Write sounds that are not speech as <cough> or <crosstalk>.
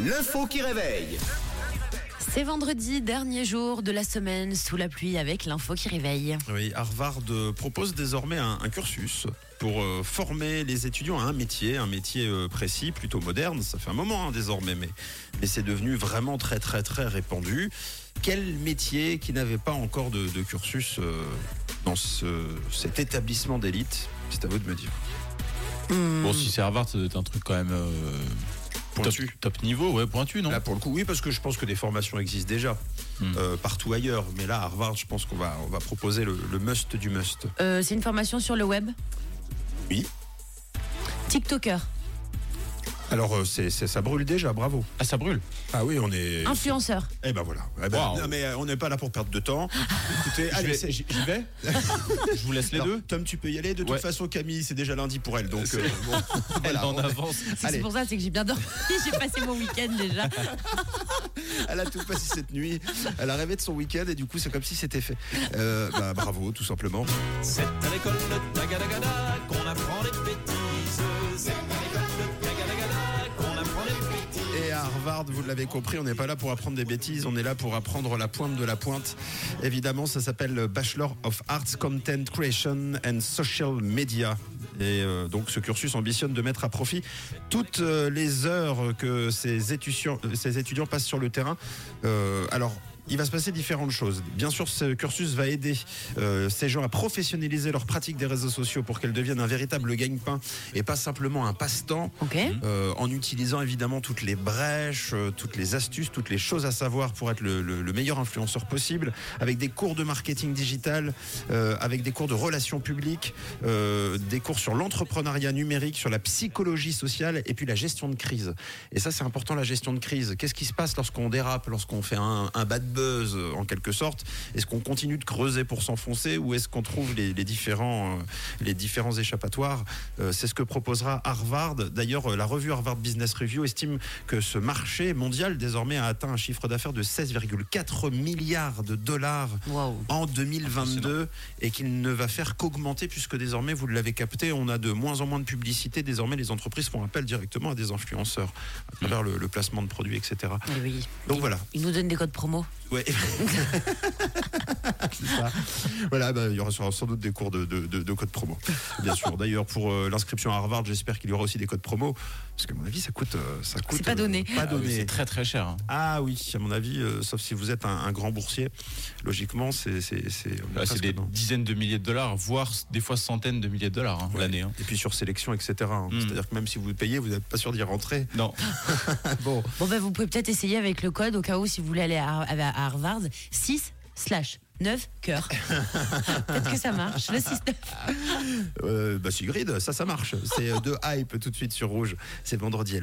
L'info qui réveille. C'est vendredi, dernier jour de la semaine sous la pluie avec l'info qui réveille. Oui, Harvard propose désormais un, un cursus pour euh, former les étudiants à un métier, un métier euh, précis, plutôt moderne. Ça fait un moment hein, désormais, mais, mais c'est devenu vraiment très très très répandu. Quel métier qui n'avait pas encore de, de cursus euh, dans ce- cet établissement d'élite? C'est à vous de me dire. Bon, si c'est Harvard, ça doit être un truc quand même top, Pointu. top niveau, ouais, pointu, non Là pour le coup, oui, parce que je pense que des formations existent déjà Hmm. euh, partout ailleurs. Mais là, à Harvard, je pense qu'on va, on va proposer le, le must du must. Euh, c'est une formation sur le web? Oui. TikToker, Alors, euh, c'est, c'est- ça brûle déjà, bravo. Ah, ça brûle. Ah oui, on est. influenceur. Eh ben voilà. Eh ben, Wow. non, mais euh, on n'est pas là pour perdre de temps. <laughs> Écoutez, Je allez, vais- c'est- J'y j'y vais <laughs> Je vous laisse les deux. Tom, tu peux y aller. De toute façon, Camille, c'est déjà lundi pour elle. Donc, euh, bon, <laughs> Elle voilà, en on- avance. C'est Allez. pour ça, c'est que j'ai bien dormi. j'ai passé mon week-end déjà. elle a tout passé cette nuit. Elle a rêvé de son week-end et du coup, c'est comme si c'était fait. Euh, bah, bravo, tout simplement. C'est à l'école de vous l'avez compris, on n'est pas là pour apprendre des bêtises, on est là pour apprendre la pointe de la pointe. Évidemment, ça s'appelle Bachelor of Arts Content Creation and Social Media. Et euh, donc, ce cursus ambitionne de mettre à profit toutes euh, les heures que ces étudiants, euh, ces étudiants passent sur le terrain. Alors, il va se passer différentes choses. Bien sûr, ce cursus va aider euh, ces gens à professionnaliser leur pratique des réseaux sociaux pour qu'elles deviennent un véritable gagne-pain et pas simplement un passe-temps. Ok. Euh, en utilisant évidemment toutes les brèches, euh, toutes les astuces, toutes les choses à savoir pour être le, le- le meilleur influenceur possible, avec des cours de marketing digital, euh, avec des cours de relations publiques, euh, des cours sur l'entrepreneuriat numérique, sur la psychologie sociale et puis la gestion de crise. Et ça c'est important la gestion de crise. Qu'est-ce qui se passe lorsqu'on dérape, lorsqu'on fait un, un bad buzz euh, en quelque sorte Est-ce qu'on continue de creuser pour s'enfoncer ou est-ce qu'on trouve les, les différents, euh, les différents échappatoires Euh, C'est ce que proposera Harvard. D'ailleurs, la revue Harvard Business Review estime que ce marché mondial désormais a atteint un chiffre d'affaires de 16,4 milliards de dollars en 2022 et qu'il ne va faire qu'augmenter puisque désormais, vous l'avez capté, on a de moins en moins de publicité. Désormais, les entreprises font appel directement à des influenceurs à travers le, le placement de produits, etc. Oui. Donc Il- voilà. Il nous donne des codes promo. Ouais. <laughs> C'est ça. Voilà, bah, il y aura sans doute des cours de, de, de- de code promo, bien sûr. D'ailleurs, pour euh, l'inscription à Harvard, j'espère qu'il y aura aussi des codes promo, parce qu'à mon avis, ça coûte, euh, ça coûte. pas donné. pas Ah oui, donné. C'est très très cher. hein. Ah oui, à mon avis, euh, sauf si vous êtes un, un grand boursier, logiquement, c'est c'est c'est c'est des dizaines de milliers de dollars, voire des fois centaines de milliers de dollars hein, Ouais. l'année. hein. Et puis sur sélection, etc. hein. Mm. C'est-à-dire que même si vous payez, vous n'êtes pas sûr d'y rentrer. Non, <laughs> Bon, Bon, ben, vous pouvez peut-être essayer avec le code au cas où si vous voulez aller à, à- à Harvard. 6 slash 9 cœur. <laughs> peut-être que ça marche. Le 6 9. euh, bah, Sigrid, ça, ça marche. C'est euh, de hype tout de suite sur Rouge. C'est vendredi.